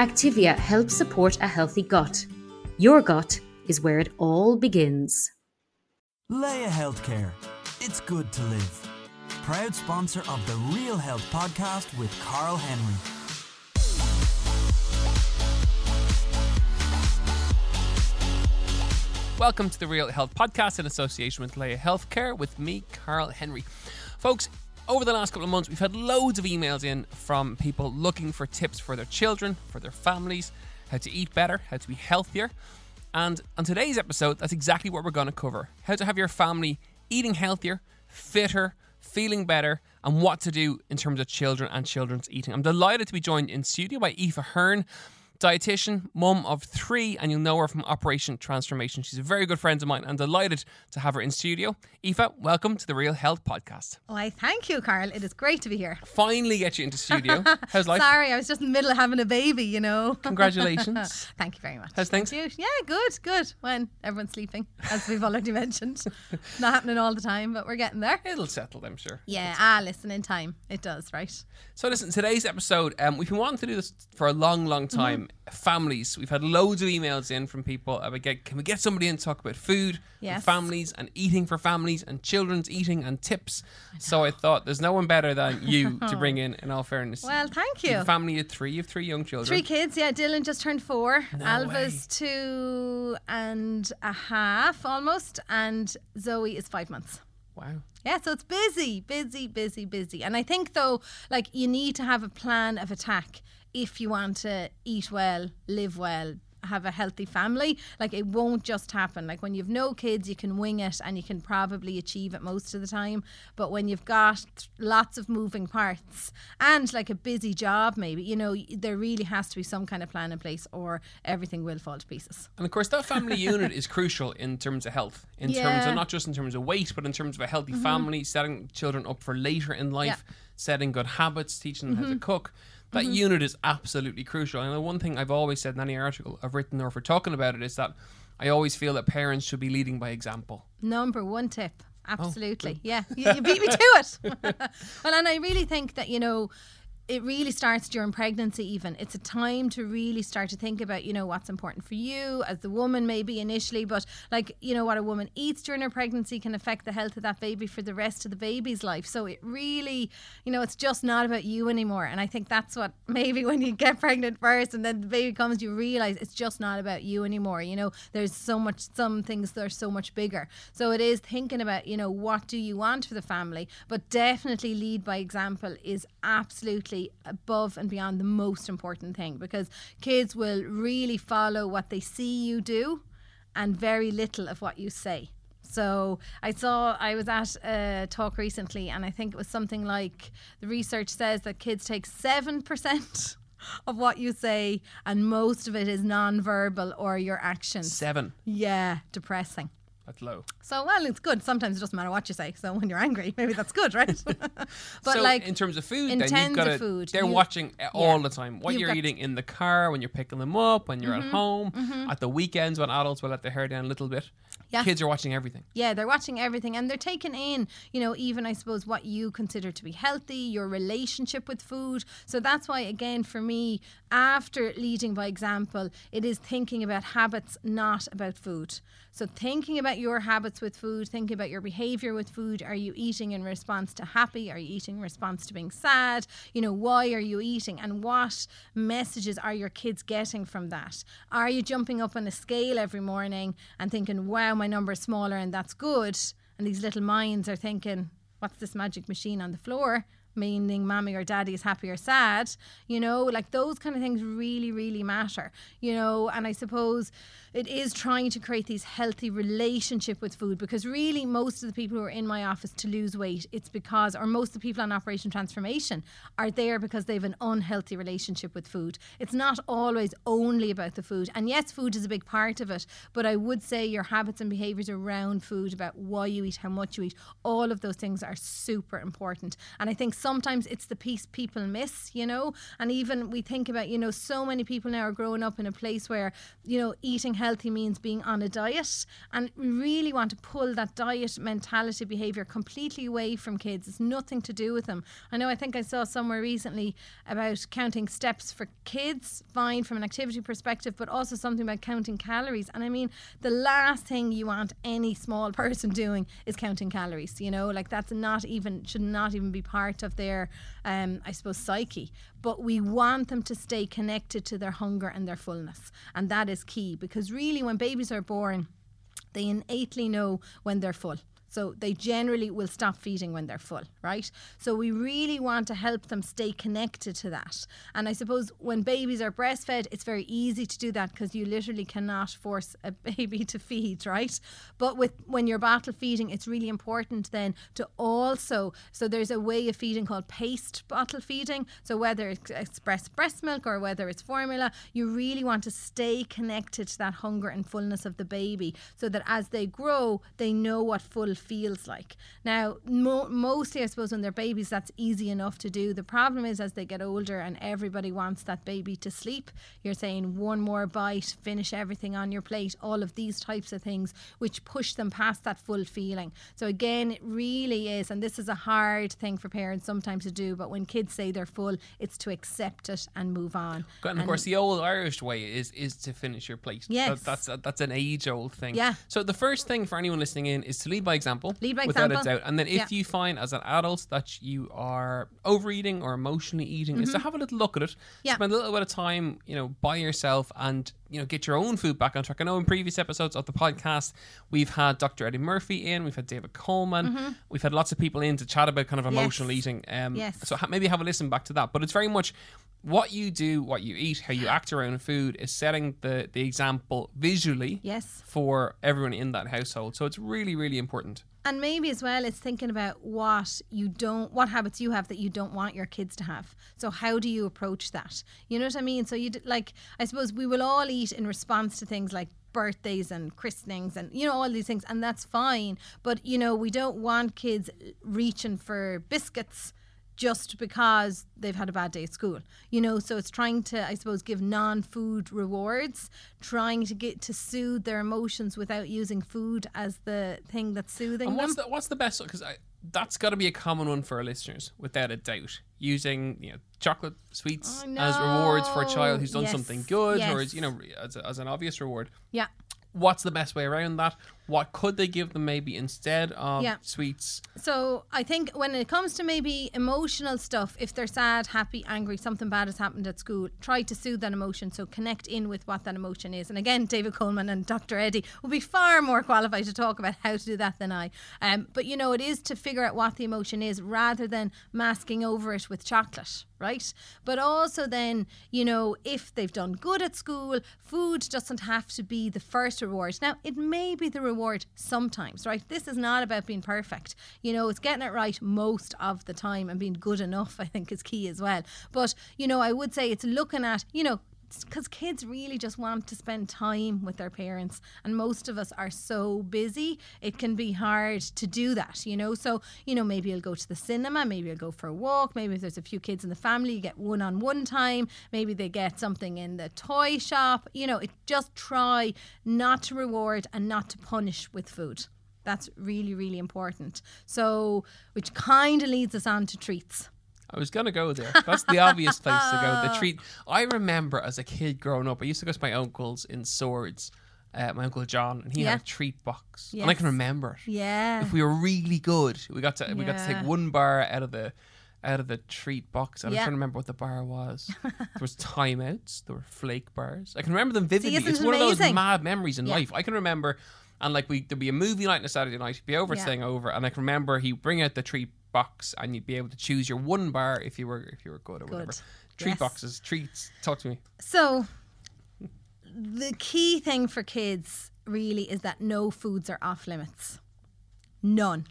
Activia helps support a healthy gut. Your gut is where it all begins. Laya Healthcare. It's good to live. Proud sponsor of the Real Health podcast with Karl Henry. Welcome to the Real Health Podcast in association with Laya Healthcare with me, Karl Henry. Folks, over the last couple of months, we've had loads of emails in from people looking for tips for their children, for their families, how to eat better, how to be healthier. And on today's episode, that's exactly what we're going to cover how to have your family eating healthier, fitter, feeling better, and what to do in terms of children and children's eating. I'm delighted to be joined in studio by Aoife Hearne dietitian, mum of three, and you'll know her from Operation Transformation. She's a very good friend of mine and delighted to have her in studio. Aoife, welcome to the Real Health Podcast. Why, thank you, Karl. It is great to be here. Finally get you into studio. How's life? Sorry, I was just in the middle of having a baby, you know. Congratulations. thank you very much. How's things? Yeah, good, good. When everyone's sleeping, as we've already mentioned. Not happening all the time, but we're getting there. It'll settle, I'm sure. Yeah, ah, listen, in time. It does, right? So listen, today's episode, um, we've been wanting to do this for a long, long Mm-hmm. Families. We've had loads of emails in from people about get, can we get somebody in to talk about food, and families, and eating for families, and children's eating and tips. so I thought there's no one better than you to bring in. In all fairness, Well, thank You have you. a family of three. You have three young children. Three kids, yeah. Dylan just turned four. No Alva's two and a half almost. And Zoe is five months. Wow. Yeah, so it's busy, busy, busy, busy. And I think though, like you need to have a plan of attack if you want to eat well, live well, have a healthy family. Like it won't just happen. Like when you've no kids, you can wing it and you can probably achieve it most of the time. But when you've got lots of moving parts and like a busy job, maybe, you know, there really has to be some kind of plan in place or everything will fall to pieces. And of course, that family unit is crucial in terms of health, in terms Yeah. Mm-hmm. of not just in terms of weight, but in terms of a healthy family, setting children up for later in life, setting good habits, teaching them how Mm-hmm. to cook. That mm-hmm. unit is absolutely crucial. And the one thing I've always said in any article I've written or if we're talking about it is that I always feel that parents should be leading by example. Number one tip. Oh, Absolutely. yeah. You, you beat me to it. well, and I really think that, you know, it really starts during pregnancy even. It's a time to really start to think about you know what's important for you as the woman maybe initially but like you know what a woman eats during her pregnancy can affect the health of that baby for the rest of the baby's life. So it really you know it's just not about you anymore. And i think that's what maybe when you get pregnant first and then the baby comes you realize it's just not about you anymore. You know there's so much some things that are so much bigger. So it is thinking about you know what do you want for the family? But definitely lead by example is absolutely above and beyond the most important thing because kids will really follow what they see you do and very little of what you say. So I saw I was at a talk recently, and I think it was something like the research says that kids take seven percent of what you say, and most of it is non-verbal or your actions. Seven. Yeah, depressing. That's low. So well, it's good. Sometimes it doesn't matter what you say. So when you're angry, maybe that's good, right? but so like in terms of food, in then you've terms got of food, they're you- watching uh, all the time. What you're eating in the car when you're picking them up, when you're Mm-hmm. at home, at the weekends when adults will let their hair down a little bit. Yeah. Kids are watching everything. Yeah, they're watching everything and they're taking in, you know, even I suppose what you consider to be healthy, your relationship with food. So that's why, again, for me, after leading by example, it is thinking about habits, not about food. So thinking about your habits with food, thinking about your behavior with food. Are you eating in response to happy? Are you eating in response to being sad? You know, why are you eating? And what messages are your kids getting from that? Are you jumping up on a scale every morning and thinking, wow, my number is smaller and that's good? And these little minds are thinking, what's this magic machine on the floor? meaning mommy or daddy is happy or sad, you know, like those kind of things really, really matter, you know. And I suppose it is trying to create these healthy relationship with food because really most of the people who are in my office to lose weight, it's because, or most of the people on Operation Transformation are there because they have an unhealthy relationship with food. It's not always only about the food. And yes, food is a big part of it, but I would say your habits and behaviors around food, about why you eat, how much you eat, all of those things are super important. And I think sometimes it's the piece people miss, you know, and even we think about, you know, so many people now are growing up in a place where, you know, eating healthy means being on a diet. And we really want to pull that diet mentality behavior completely away from kids. It's nothing to do with them. I know, I think I saw somewhere recently about counting steps for kids, fine from an activity perspective, but also something about counting calories. And I mean, the last thing you want any small person doing is counting calories, you know, like that's not even, should not even be part of their, um, I suppose, psyche but we want them to stay connected to their hunger and their fullness. And that is key because really, when babies are born, they innately know when they're full. So they generally will stop feeding when they're full, right? So we really want to help them stay connected to that. And I suppose when babies are breastfed, it's very easy to do that because you literally cannot force a baby to feed, right? But with when you're bottle feeding, it's really important then to also so there's a way of feeding called paced bottle feeding. So whether it's express breast milk or whether it's formula, you really want to stay connected to that hunger and fullness of the baby so that as they grow, they know what full feels like. Now, mo- mostly, I suppose, when they're babies, that's easy enough to do. The problem is as they get older and everybody wants that baby to sleep, you're saying one more bite, finish everything on your plate, all of these types of things, which push them past that full feeling. So, again, it really is, and this is a hard thing for parents sometimes to do, but when kids say they're full, it's to accept it and move on. And, of course, the old Irish way is is to finish your plate. Yes. That, that's that's an age old thing. Yeah. So the first thing for anyone listening in is to lead by example. Lead by without example. a doubt. And then if Yeah. you find as an adult that you are overeating or emotionally eating, is to have a little look at it. Mm-hmm. Yeah. Spend a little bit of time, you know, by yourself and you know get your own food back on track. I know in previous episodes of the podcast we've had Dr. Eddie Murphy in, we've had David Coleman, we've had lots of people in to chat about kind of Mm-hmm. Yes. emotional eating. Um, Yes. So ha- maybe have a listen back to that. But it's very much what you do, what you eat, how you act around food is setting the the example visually Yes. for everyone in that household. So it's really, really important. And maybe as well, it's thinking about what you don't, what habits you have that you don't want your kids to have. So how do you approach that? You know what I mean? So you like, I suppose we will all eat in response to things like birthdays and christenings and you know all these things, and that's fine. But you know, we don't want kids reaching for biscuits just because they've had a bad day at school. You know, so it's trying to, I suppose, give non-food rewards, trying to get to soothe their emotions without using food as the thing that's soothing And them. what's the what's the best? Because that's got to be a common one for our listeners, without a doubt. Using you know chocolate sweets I as rewards for a child who's done Yes. something good, or as you know as, a, as an obvious reward. Yeah. What's the best way around that? What could they give them maybe instead of Yeah. sweets? So I think when it comes to maybe emotional stuff, if they're sad, happy, angry, something bad has happened at school, try to soothe that emotion. So connect in with what that emotion is. And again, David Coleman and Dr. Eddie will be far more qualified to talk about how to do that than I. Um, but you know, it is to figure out what the emotion is rather than masking over it with chocolate, right? But also then, you know, if they've done good at school, food doesn't have to be the first reward. Now, it may be the reward sometimes, right? This is not about being perfect. You know, it's getting it right most of the time and being good enough, I think, is key as well. But, you know, I would say it's looking at, you know, because kids really just want to spend time with their parents and most of us are so busy it can be hard to do that you know? So you know maybe you'll go to the cinema maybe you'll go for a walk maybe if there's a few kids in the family you get one-on-one time maybe they get something in the toy shop you know it just try not to reward and not to punish with food. That's really really important. So which kind of leads us on to treats I was gonna go there. That's the obvious place to go. The treat. I remember as a kid growing up, I used to go to my uncle's in Swords. Uh, my uncle John, and he Yeah. had a treat box, and I can remember it. yeah If we were really good, we got to we got to take one bar out of the out of the treat box. I'm Yeah. trying to remember what the bar was. there was timeouts. There were flake bars. I can remember them vividly. isn't it's it one of those mad memories in Yeah. life. I can remember, and like we there'd be a movie night on a Saturday night. He'd be over Yeah. staying over, and I can remember he bring out the treat box, and you'd be able to choose your one bar if you were if you were good or Good. whatever. Treat Yes. boxes, treats. Talk to me. So, the key thing for kids really is that no foods are off limits. None.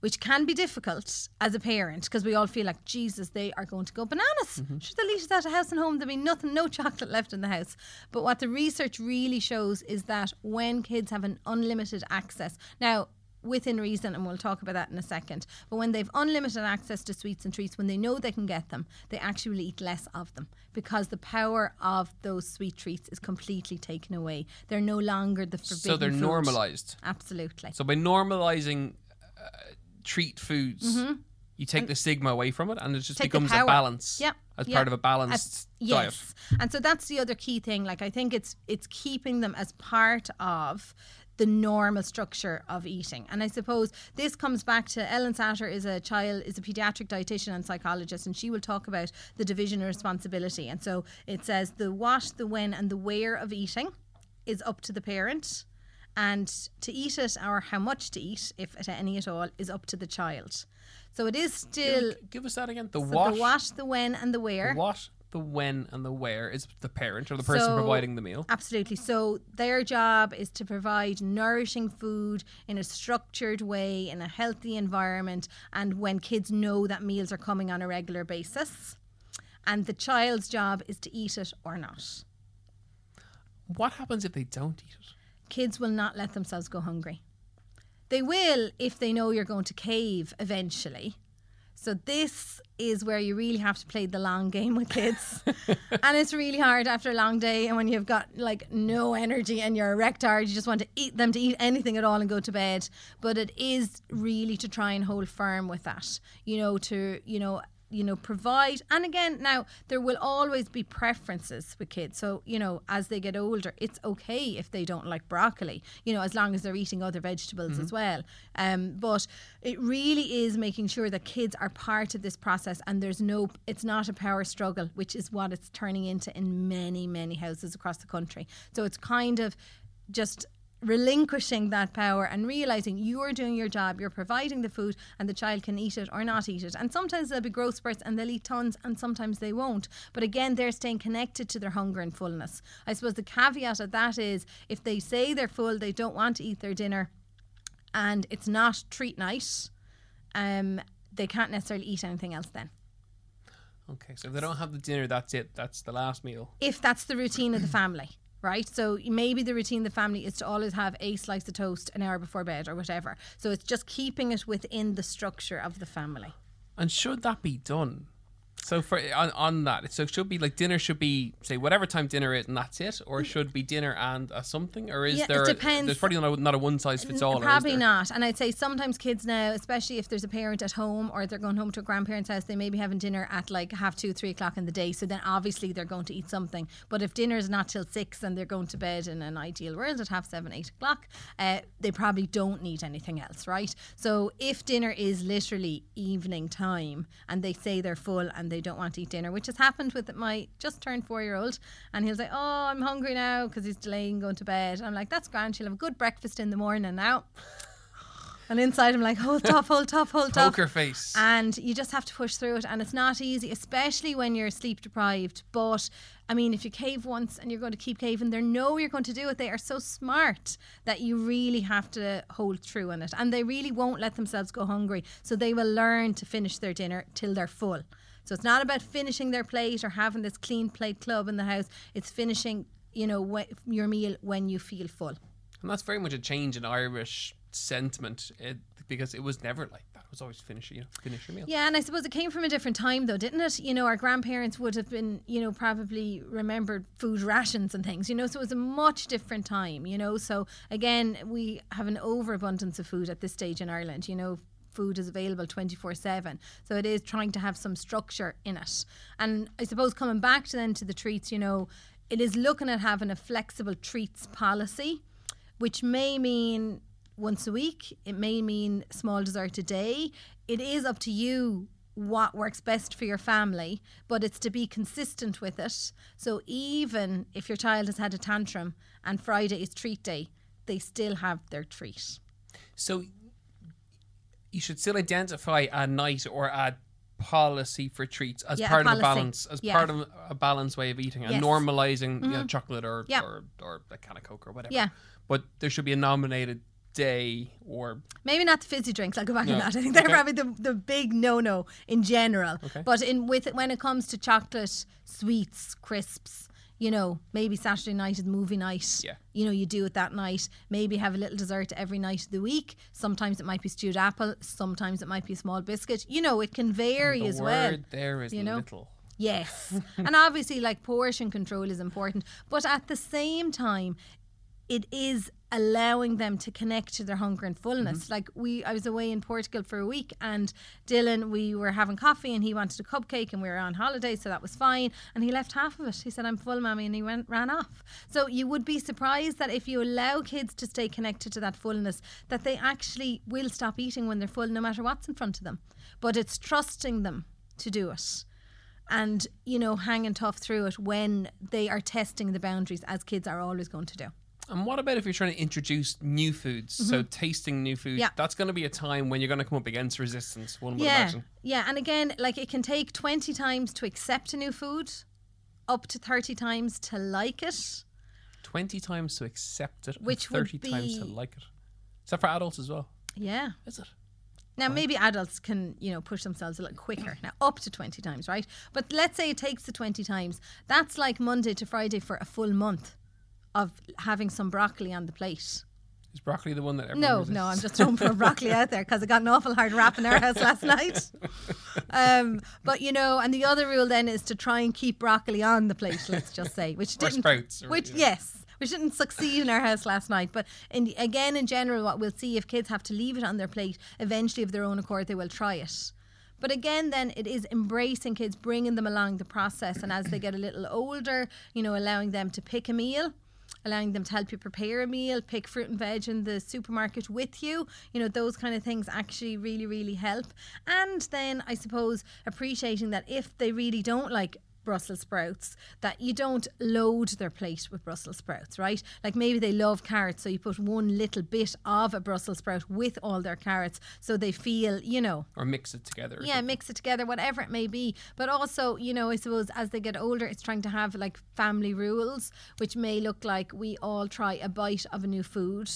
Which can be difficult as a parent because we all feel like, Jesus, they are going to go bananas. Mm-hmm. Should they'll eat it out of house and home. There'll be nothing, no chocolate left in the house. But what the research really shows is that when kids have an unlimited access, now, within reason, and we'll talk about that in a second. But when they've unlimited access to sweets and treats, when they know they can get them, they actually eat less of them because the power of those sweet treats is completely taken away. They're no longer the forbidden. So they're food. normalized. Absolutely. So by normalizing uh, treat foods, you take the stigma away from it, and it just Mm-hmm. Becomes a balance Yep, as part of a As- balanced diet. yes. And so that's the other key thing. Like I think it's it's keeping them as part of the normal structure of eating. And I suppose this comes back to Ellen Satter is a child is a pediatric dietitian and psychologist and she will talk about the division of responsibility. And so it says the what, the when and the where of eating is up to the parent and to eat it or how much to eat if at any at all is up to the child. So it is still Give, give us that again. The so what, the what, the when and the where. the what, the when, and the where is the parent or the person So- providing the meal. Absolutely. So their job is to provide nourishing food in a structured way, in a healthy environment, and when kids know that meals are coming on a regular basis. And the child's job is to eat it or not. What happens if they don't eat it? Kids will not let themselves go hungry. They will if they know you're going to cave eventually. So this is where you really have to play the long game with kids. and it's really hard after a long day and when you've got like no energy and you're wrecked hard, you just want to eat them to eat anything at all and go to bed. But it is really to try and hold firm with that. You know, to, you know, you know provide. And again now there will always be preferences with kids. So you know as they get older it's okay if they don't like broccoli you know as long as they're eating other vegetables as well. Um, but it really is making sure that kids are part of this process and there's no it's not a power struggle which is what it's turning into in many many houses across the country. So it's kind of just relinquishing that power and realizing you're doing your job, you're providing the food, and the child can eat it or not eat it. And sometimes there'll be growth spurts and they'll eat tons, and sometimes they won't. But again, they're staying connected to their hunger and fullness. I suppose the caveat of that is if they say they're full, they don't want to eat their dinner, and it's not treat night, um, they can't necessarily eat anything else then. Okay, so if they don't have the dinner, that's it. That's the last meal. if that's the routine of the family, right? So maybe the routine of the family is to always have a slice of toast an hour before bed or whatever. So it's just keeping it within the structure of the family. And should that be done? So for on, on that, so it should be like dinner should be say whatever time dinner is and that's it, or should be dinner and a something, or is Yeah, it there? A, depends. there's probably not a, not a one size fits all. Probably not. And I'd say sometimes kids now, especially if there's a parent at home or they're going home to a grandparent's house, they may be having dinner at like half two, three o'clock in the day. So then obviously they're going to eat something. But if dinner is not till six and they're going to bed in an ideal world at half seven, eight o'clock, uh, they probably don't need anything else, right? So if dinner is literally evening time and they say they're full and they don't want to eat dinner, which has happened with my just turned four year old, and he'll say, Oh, I'm hungry now because he's delaying going to bed. I'm like, That's grand. She'll have a good breakfast in the morning now. And inside, I'm like, hold tough, hold tough, hold tough. Poker face. And you just have to push through it. And it's not easy, especially when you're sleep deprived. But I mean, if you cave once and you're going to keep caving, they know you're going to do it. They are so smart that you really have to hold true on it. And they really won't let themselves go hungry. So they will learn to finish their dinner till they're full. So it's not about finishing their plate or having this clean plate club in the house. It's finishing, you know, wh- your meal when you feel full. And that's very much a change in Irish sentiment it, because it was never like that. It was always finish, you know, finish your meal. Yeah, and I suppose it came from a different time, though, didn't it? You know, our grandparents would have been, you know, probably remembered food rations and things, you know, so it was a much different time, you know. So, again, we have an overabundance of food at this stage in Ireland, you know. Food is available 24 7. So it is trying to have some structure in it. And I suppose coming back to then to the treats, you know, it is looking at having a flexible treats policy, which may mean once a week. It may mean small dessert a day. It is up to you what works best for your family, but it's to be consistent with it. So even if your child has had a tantrum and Friday is treat day, they still have their treat. So you should still identify a night or a policy for treats as Yeah, part of a balance, as Yeah. part of a balanced way of eating, and Yes. Mm-hmm. normalizing you know, chocolate or, Yeah. or or a can of Coke or whatever. Yeah. But there should be a nominated day or Maybe not the fizzy drinks. I'll go back No. on that. I think they're Okay. probably the, the big no no in general. Okay. But in with when it comes to chocolate, sweets, crisps, you know, maybe Saturday night is movie night. Yeah. You know, you do it that night. Maybe have a little dessert every night of the week. Sometimes it might be stewed apple. Sometimes it might be a small biscuit. You know, it can vary the as word well. there is you know? little. Yes. and obviously, like portion control is important. But at the same time, it is allowing them to connect to their hunger and fullness. Mm-hmm. Like we I was away in Portugal for a week and Dylan we were having coffee and he wanted a cupcake and we were on holiday so that was fine and he left half of it. He said I'm full mommy and he went ran off. So you would be surprised that if you allow kids to stay connected to that fullness that they actually will stop eating when they're full no matter what's in front of them. But it's trusting them to do it and you know hanging tough through it when they are testing the boundaries as kids are always going to do And what about if you're trying to introduce new foods? So tasting new food, Mm-hmm. Yeah. that's going to be a time when you're going to come up against resistance. One would yeah imagine. yeah and again like it can take 20 times to accept a new food up to 30 times to like it Twenty times to accept it, Which would thirty times to like it. Is that for adults as well? yeah Is it? Now, maybe adults can, you know, push themselves a little quicker. Now, up to 20 times, right? But let's say it takes the 20 times. That's like Monday to Friday for a full month of having some broccoli on the plate. Is broccoli the one that everyone No, resists? no, I'm just throwing for broccoli out there because I got an awful hard rap in our house last night. Um, but you know, and the other rule then is to try and keep broccoli on the plate. Let's just say, which Or didn't, sprouts, or, which know. yes, which didn't succeed in our house last night. But in, again, in general, what we'll see if kids have to leave it on their plate, eventually of their own accord, they will try it. But again, then it is embracing kids, bringing them along the process, and as they get a little older, you know, allowing them to pick a meal allowing them to help you prepare a meal, pick fruit and veg in the supermarket with you. You know, those kind of things actually really, really help. And then I suppose appreciating that if they really don't like Brussels sprouts, that you don't load their plate with Brussels sprouts, right? Like maybe they love carrots, so you put one little bit of a Brussels sprout with all their carrots so they feel, you know, Or mix it together. yeah, mix it together, whatever it may be. But also, you know, I suppose as they get older, it's trying to have like family rules, which may look like we all try a bite of a new food.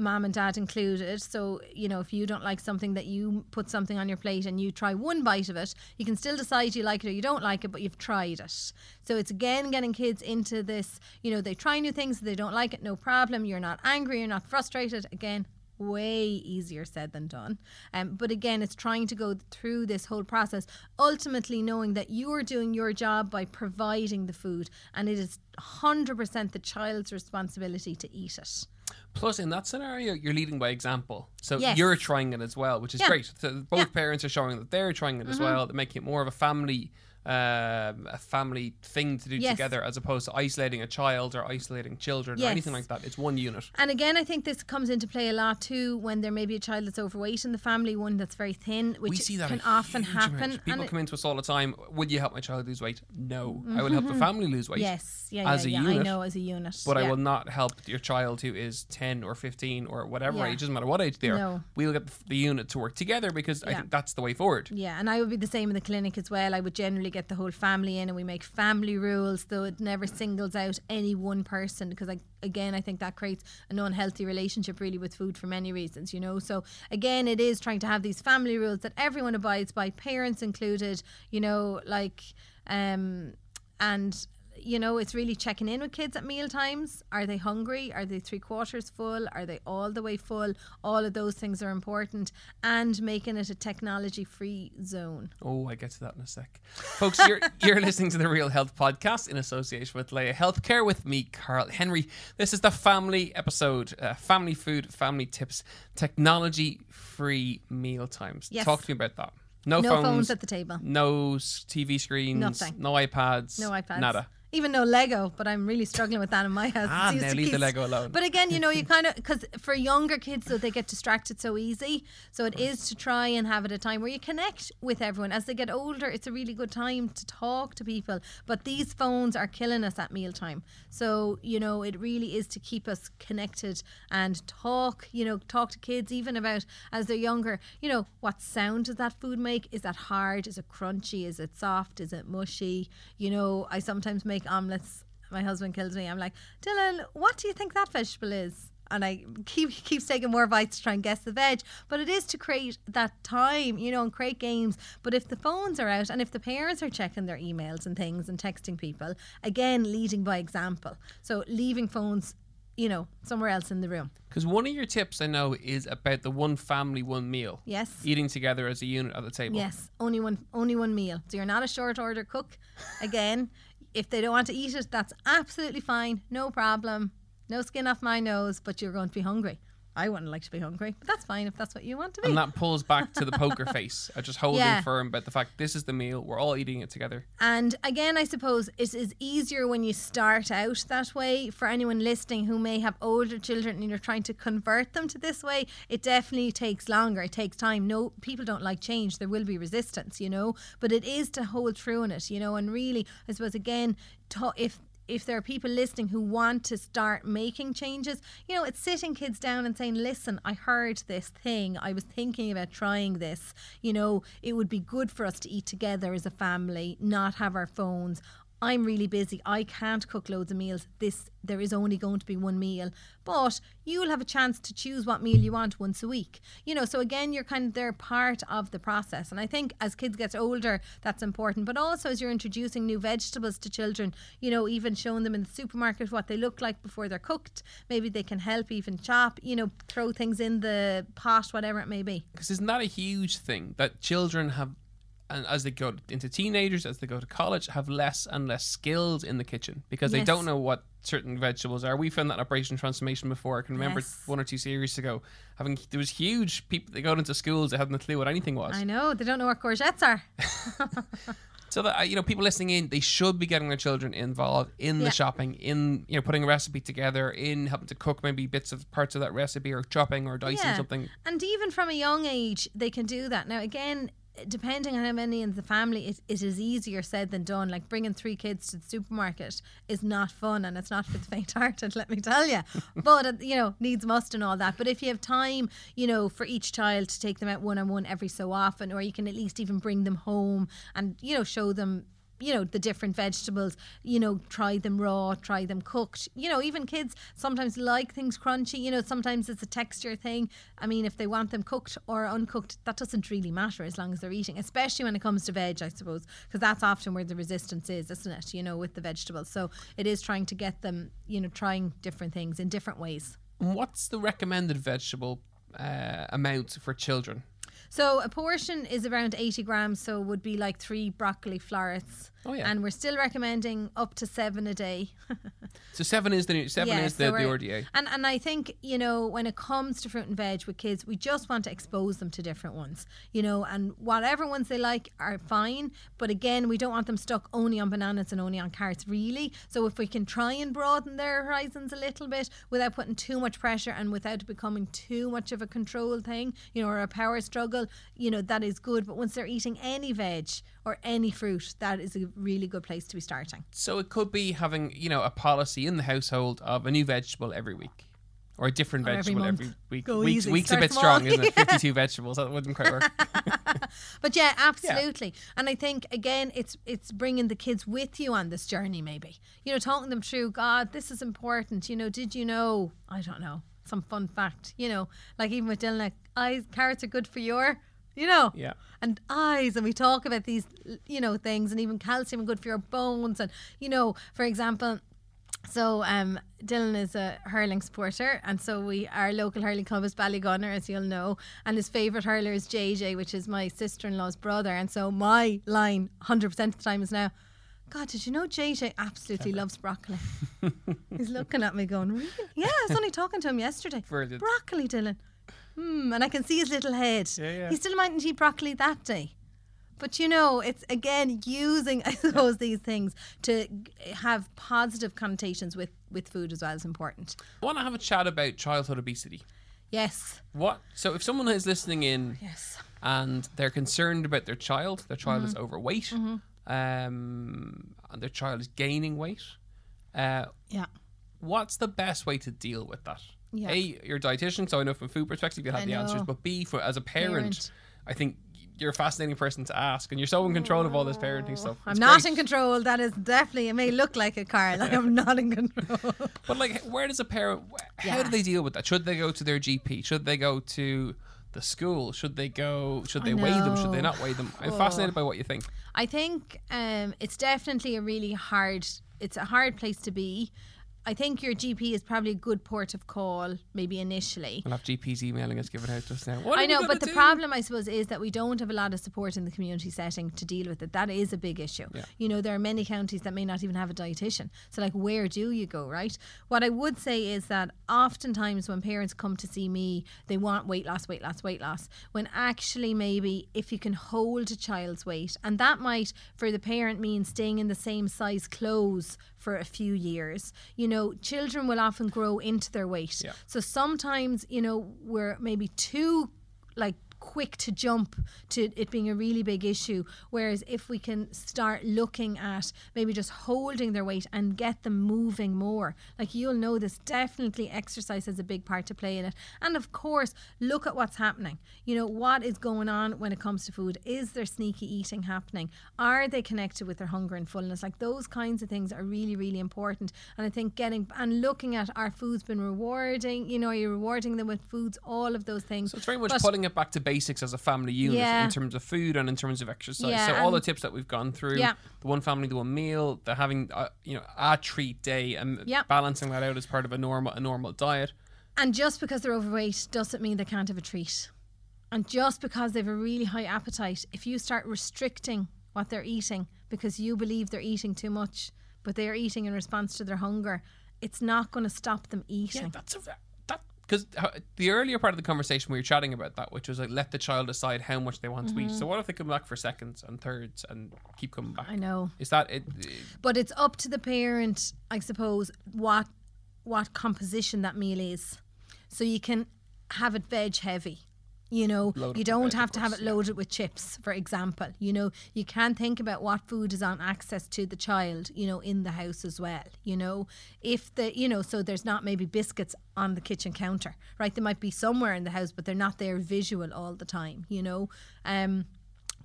Mom and dad included. So, you know, if you don't like something that you put something on your plate and you try one bite of it, you can still decide you like it or you don't like it, but you've tried it. So it's again getting kids into this, you know, they try new things, they don't like it, no problem. You're not angry, you're not frustrated. Again, way easier said than done. Um, but again, it's trying to go through this whole process, ultimately knowing that you're doing your job by providing the food, and it is 100% the child's responsibility to eat it. Plus, in that scenario, you're leading by example. So Yes. you're trying it as well, which is Yeah. great. So both Yeah. Mm-hmm. parents are showing that they're trying it as well. They're making it more of a family, um, a family thing to do Yes. together, as opposed to isolating a child or isolating children or anything like that. It's one unit. And again, I think this comes into play a lot too when there may be a child that's overweight in the family, one that's very thin, which we see that can often happen. amount. People and come into us all the time. Will you help my child lose weight? No, I will help the family lose weight. yes, yeah, as yeah, a yeah, unit, I know as a unit, But I will not help your child who is 10 or 15 or whatever Yeah. age, doesn't matter what age they are. No. We'll get the unit to work together because I think that's the way forward. Yeah, and I would be the same in the clinic as well. I would generally get the whole family in, and we make family rules, though it never singles out any one person because, I, again, I think that creates an unhealthy relationship really with food for many reasons, you know. So again, it is trying to have these family rules that everyone abides by, parents included, you know, like, um, and you know, it's really checking in with kids at meal times. Are they hungry? Are they three quarters full? Are they all the way full? All of those things are important and making it a technology free zone. Oh, I get to that in a sec. Folks, you're, you're listening to the Real Health Podcast in association with Laya Healthcare with me, Karl Henry. This is the family episode uh, family food, family tips, technology free meal times. Yes. Talk to me about that. No, No phones, phones at the table. No TV screens. Nothing. No iPads. No iPads. Nada. Even though Lego, but I'm really struggling with that in my house. Ah, now leave the Lego alone. But again, you know, you kind of because for younger kids, so they get distracted so easy. So it is to try and have it a time where you connect with everyone. As they get older, it's a really good time to talk to people. But these phones are killing us at mealtime. So you know, it really is to keep us connected and talk. You know, talk to kids even about as they're younger. You know, what sound does that food make? Is that hard? Is it crunchy? Is it soft? Is it mushy? You know, I sometimes make omelets my husband kills me. I'm like, Dylan, what do you think that vegetable is? And I keep keeps taking more bites to try and guess the veg. But it is to create that time, you know, and create games. But if the phones are out and if the parents are checking their emails and things and texting people, again, leading by example. So leaving phones, you know, somewhere else in the room. Because one of your tips I know is about the one family, one meal. Yes. Eating together as a unit at the table. Yes, only one only one meal. So you're not a short order cook. Again, if they don't want to eat it, that's absolutely fine. No problem. No skin off my nose, but you're going to be hungry. I wouldn't like to be hungry, but that's fine if that's what you want to be. And that pulls back to the poker face. I just holding Yeah. firm about the fact this is the meal. We're all eating it together. And again, I suppose it is easier when you start out that way. For anyone listening who may have older children and you're trying to convert them to this way, it definitely takes longer. It takes time. No, people don't like change. There will be resistance, you know, but it is to hold through in it, you know, and really, I suppose, again, to, if if there are people listening who want to start making changes, you know, it's sitting kids down and saying, listen, I heard this thing. I was thinking about trying this. You know, it would be good for us to eat together as a family, not have our phones. I'm really busy. I can't cook loads of meals. This there is only going to be one meal, but you'll have a chance to choose what meal you want once a week. You know, so again, you're kind of they're part of the process. And I think as kids get older, that's important. But also as you're introducing new vegetables to children, you know, even showing them in the supermarket what they look like before they're cooked. Maybe they can help even chop. You know, throw things in the pot, whatever it may be. Because isn't that a huge thing that children have, and as they go into teenagers, as they go to college, have less and less skills in the kitchen because they don't know what certain vegetables are. We found that in Operation Transformation before. I can remember Yes. one or two series ago having there was huge people they got into schools they hadn't a clue what anything was. I know they don't know what courgettes are. So that uh, you know, people listening in, they should be getting their children involved in Yeah. the shopping, in you know, putting a recipe together, in helping to cook maybe bits of parts of that recipe, or chopping or dicing something. And even from a young age, they can do that. Now, again, depending on how many in the family, it, it is easier said than done. Like bringing three kids to the supermarket is not fun and it's not for the faint-hearted, let me tell you. but, uh, you know, needs must and all that. But if you have time, you know, for each child to take them out one-on-one every so often, or you can at least even bring them home and, you know, show them you know the different vegetables you know try them raw try them cooked. You know even kids sometimes like things crunchy you know sometimes it's a texture thing. I mean if they want them cooked or uncooked that doesn't really matter as long as they're eating especially when it comes to veg i suppose because that's often where the resistance is isn't it? You know with the vegetables. So it is trying to get them you know trying different things in different ways. What's the recommended vegetable uh, amount for children? So a portion is around 80 grams, so would be like three broccoli florets. Oh, yeah. And we're still recommending up to seven a day. So seven is the new, seven Yeah, is so the, the RDA. And and I think you know when it comes to fruit and veg with kids, we just want to expose them to different ones. You know, and whatever ones they like are fine. But again, we don't want them stuck only on bananas and only on carrots, really. So if we can try and broaden their horizons a little bit without putting too much pressure and without becoming too much of a control thing, you know, or a power struggle, you know, that is good. But once they're eating any veg or any fruit, that is a really good place to be starting. So it could be having you know a policy in the household of a new vegetable every week. Or a different Or vegetable month. every week. Go weeks, easy, weeks a bit strong, isn't it? Fifty-two vegetables. That wouldn't quite work. But yeah, absolutely. And I think again, it's it's bringing the kids with you on this journey. Maybe you know, talking them through. God, this is important. You know, did you know? I don't know some fun fact. You know, like even with Dylan, like eyes, carrots are good for your. You know, Yeah. and eyes, and we talk about these, you know, things, and even calcium and good for your bones, and you know, for example, so um, Dylan is a hurling supporter, and so we our local hurling club is Ballygunner, as you'll know, and his favourite hurler is JJ, which is my sister in law's brother, and so my line, hundred percent of the time, is now. God, did you know JJ absolutely loves broccoli? He's looking at me going, really? Yeah, I was only talking to him yesterday. Brilliant. Broccoli, Dylan. Hmm, and I can see his little head. Yeah, yeah. He still mightn't eat broccoli that day. But you know, it's again using, I suppose, these things to have positive connotations with with food as well is important. I want to have a chat about childhood obesity. Yes, What? So if someone is listening in yes, and they're concerned about their child, their child is Mm-hmm. overweight, um, and their child is gaining weight, uh, yeah. what's the best way to deal with that? Yeah. A, you're a dietitian, so I know from a food perspective you have I the answers. But B, for as a parent, Parent. I think you're a fascinating person to ask, and you're so in control of all this parenting stuff. I'm not great. in control. That is definitely. It may look like a Karl. I am not in control. But like, where does a parent? How Yeah. do they deal with that? Should they go to their GP? Should they go to the school? Should they go? Should they weigh them? Should they not weigh them? I'm fascinated by what you think. I think um, it's definitely a really hard. It's a hard place to be. I think your GP is probably a good port of call, maybe initially. We'll have GPs emailing us, giving out to us now. I know, but the problem, I suppose, is that we don't have a lot of support in the community setting to deal with it. That is a big issue. Yeah. You know, there are many counties that may not even have a dietitian. So, like, where do you go, right? What I would say is that oftentimes when parents come to see me, they want weight loss, weight loss, weight loss. When actually, maybe if you can hold a child's weight, and that might, for the parent, mean staying in the same size clothes for a few years. You know, children will often grow into their weight. Yeah. So sometimes, you know, we're maybe too like quick to jump to it being a really big issue. Whereas if we can start looking at maybe just holding their weight and get them moving more like you'll know this definitely exercise has a big part to play in it. And of course look at what's happening. You know what is going on when it comes to food? Is there sneaky eating happening? Are they connected with their hunger and fullness? Like those kinds of things are really really important. And i think getting and looking at our foods been rewarding you know you're rewarding them with foods all of those things. So it's very much But- putting it back to basics as a family unit Yeah. in terms of food and in terms of exercise. Yeah, so all the tips that we've gone through, Yeah. the one family, the one meal, the having uh, you know a treat day, and Yeah. balancing that out as part of a normal a normal diet. And just because they're overweight doesn't mean they can't have a treat. And just because they have a really high appetite, if you start restricting what they're eating because you believe they're eating too much, but they are eating in response to their hunger, it's not going to stop them eating. Yeah, that's a because the earlier part of the conversation we were chatting about that, which was like let the child decide how much they want to eat. So what if they come back for seconds and thirds and keep coming back? Mm-hmm. I know. Is that it? But it's up to the parent, I suppose, what what composition that meal is. So you can have it veg heavy. You know, you don't have to have it yeah. loaded with chips, for example. You know, you can think about what food is on access to the child, you know, in the house as well. You know, if the, you know, so there's not maybe biscuits on the kitchen counter, right? They might be somewhere in the house, but they're not there visual all the time, you know. Um,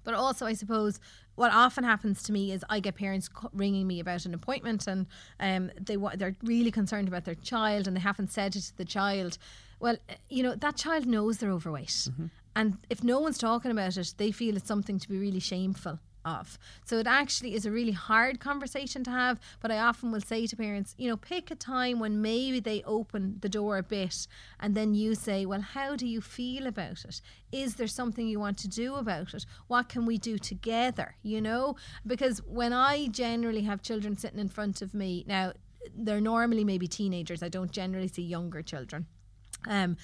but also, I suppose what often happens to me is I get parents ringing me about an appointment, and um, they wa- they're really concerned about their child, and they haven't said it to the child. Well, uh, you know that child knows they're overweight, and if no one's talking about it, they feel it's something to be really shameful of. So it actually is a really hard conversation to have. But I often will say to parents, you know, pick a time when maybe they open the door a bit and then you say, well, how do you feel about it? Is there something you want to do about it? What can we do together? You know, because when I generally have children sitting in front of me, now they're normally maybe teenagers, I don't generally see younger children. Um,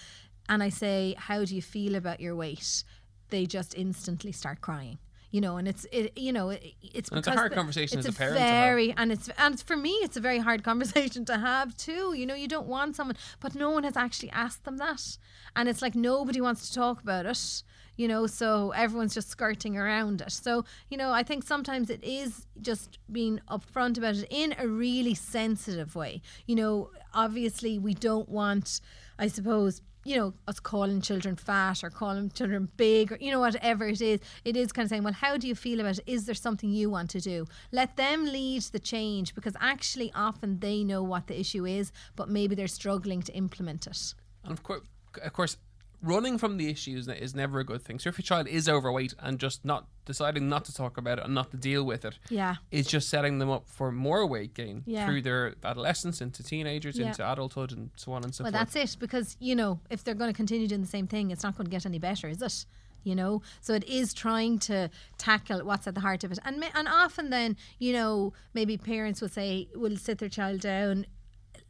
and I say, how do you feel about your weight? They just instantly start crying you know, and it's it, you know, it, it's And it's a hard the- conversation it's as a parent. Very, and it's and it's, for me, it's a very hard conversation to have too. You know, you don't want someone, but no one has actually asked them that, and it's like nobody wants to talk about it. You know, so everyone's just skirting around it. So you know, I think sometimes it is just being upfront about it in a really sensitive way. You know, obviously we don't want, I suppose you know, us calling children fat or calling children big or, you know, whatever it is, it is kind of saying, well, how do you feel about it? Is there something you want to do? Let them lead the change because actually often they know what the issue is, but maybe they're struggling to implement it. And of course, of course, running from the issues is never a good thing. So if your child is overweight and just not deciding not to talk about it and not to deal with it, Yeah. is just setting them up for more weight gain Yeah. through their adolescence into teenagers Yeah. into adulthood and so on and so Well, forth. Well, that's it because, you know, if they're going to continue doing the same thing, it's not going to get any better, is it? You know, so it is trying to tackle what's at the heart of it, and and often then you know maybe parents will say will sit their child down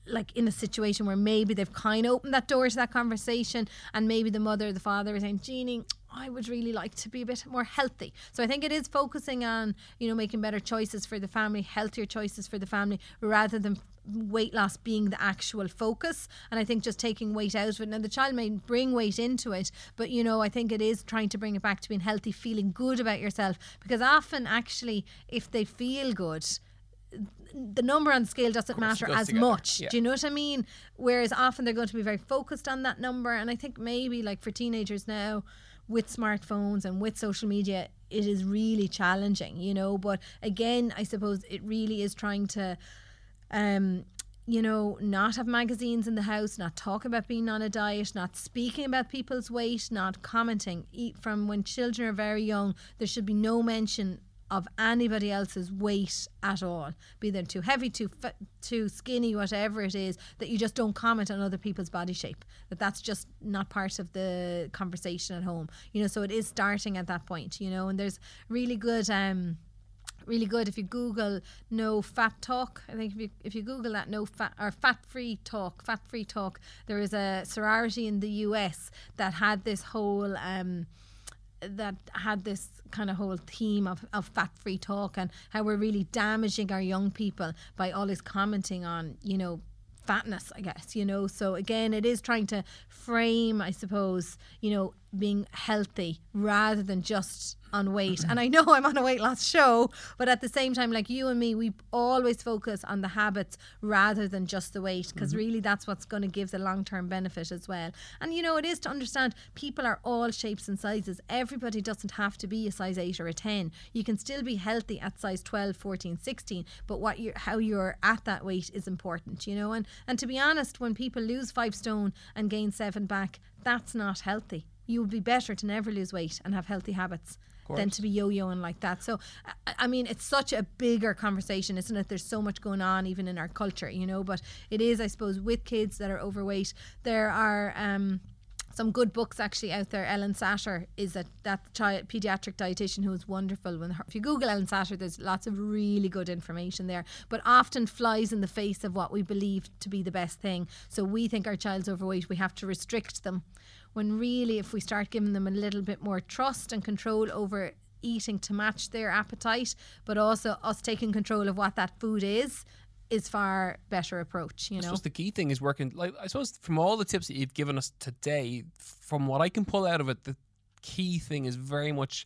like in a situation where maybe they've kind of opened that door to that conversation and maybe the mother or the father is saying Jeannie I would really like to be a bit more healthy. So I think it is focusing on, you know, making better choices for the family, healthier choices for the family, rather than weight loss being the actual focus and i think just taking weight out of it now the child may bring weight into it but you know i think it is trying to bring it back to being healthy feeling good about yourself because often actually if they feel good the number on the scale doesn't matter as together. much. Yeah. Do you know what I mean? Whereas often they're going to be very focused on that number. And I think maybe like for teenagers now, with smartphones and with social media, it is really challenging, you know. But again, I suppose it really is trying to um you know, not have magazines in the house, not talk about being on a diet, not speaking about people's weight, not commenting. Eat from when children are very young, there should be no mention of anybody else's weight at all. Be they too heavy, too fit, too skinny, whatever it is, that you just don't comment on other people's body shape. That that's just not part of the conversation at home. You know, so it is starting at that point. You know, and there's really good. um really good if you google no fat talk i think if you if you google that no fat or fat free talk fat free talk there is a sorority in the us that had this whole um that had this kind of whole theme of, of fat free talk and how we're really damaging our young people by always commenting on you know fatness i guess you know? So again it is trying to frame i suppose you know being healthy rather than just on weight. And i know i'm on a weight loss show but at the same time like you and me we always focus on the habits rather than just the weight because mm-hmm. really that's what's going to give the long-term benefit as well. And you know it is to understand people are all shapes and sizes. Everybody doesn't have to be a size 8 or a 10 you can still be healthy at size 12 14 16 but what you how you're at that weight is important you know? And and to be honest when people lose 5 stone and gain 7 back that's not healthy you would be better to never lose weight and have healthy habits than to be yo-yoing like that. So, I- I mean, it's such a bigger conversation, isn't it? There's so much going on even in our culture, you know. But it is, I suppose, with kids that are overweight, there are. Um, some good books actually out there. Ellen Satter is a that child pediatric dietitian who is wonderful. When her, if you Google Ellen Satter, there's lots of really good information there, but often flies in the face of what we believe to be the best thing. So we think our child's overweight, we have to restrict them. When really, if we start giving them a little bit more trust and control over eating to match their appetite, but also us taking control of what that food is, is far better approach. You I know. suppose the key thing is working. Like I suppose from all the tips that you've given us today, from what I can pull out of it, the key thing is very much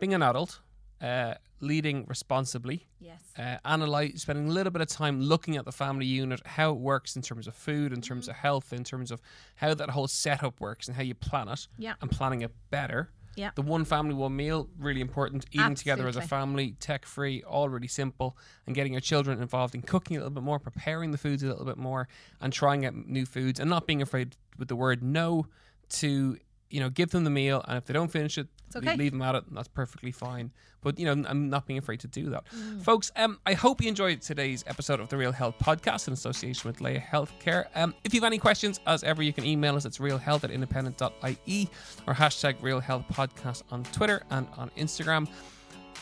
being an adult, uh, leading responsibly, Yes. uh, analyze, spending a little bit of time looking at the family unit, how it works in terms of food, in terms of health, in terms of how that whole setup works and how you plan it, Yeah. and planning it better. Yeah. The one family, one meal, really important. Eating together as a family, tech free, all really simple. And getting your children involved in cooking a little bit more, preparing the foods a little bit more, and trying out new foods, and not being afraid with the word no to, you know, give them the meal. And if they don't finish it, okay. leave them at it, and that's perfectly fine. But, you know, I'm not being afraid to do that. Mm. Folks, um, I hope you enjoyed today's episode of the Real Health Podcast in association with Laya Healthcare. Um, if you have any questions, as ever, you can email us. It's realhealth at independent.ie or hashtag Real Health Podcast on Twitter and on Instagram.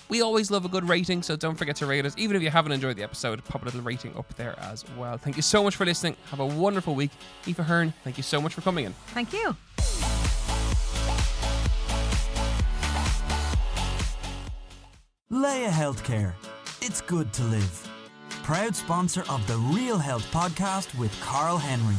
We always love a good rating, so don't forget to rate us. Even if you haven't enjoyed the episode, pop a little rating up there as well. Thank you so much for listening. Have a wonderful week. Aoife Hearne, thank you so much for coming in. Thank you. Laya Healthcare. It's good to live. Proud sponsor of the Real Health podcast with Karl Henry.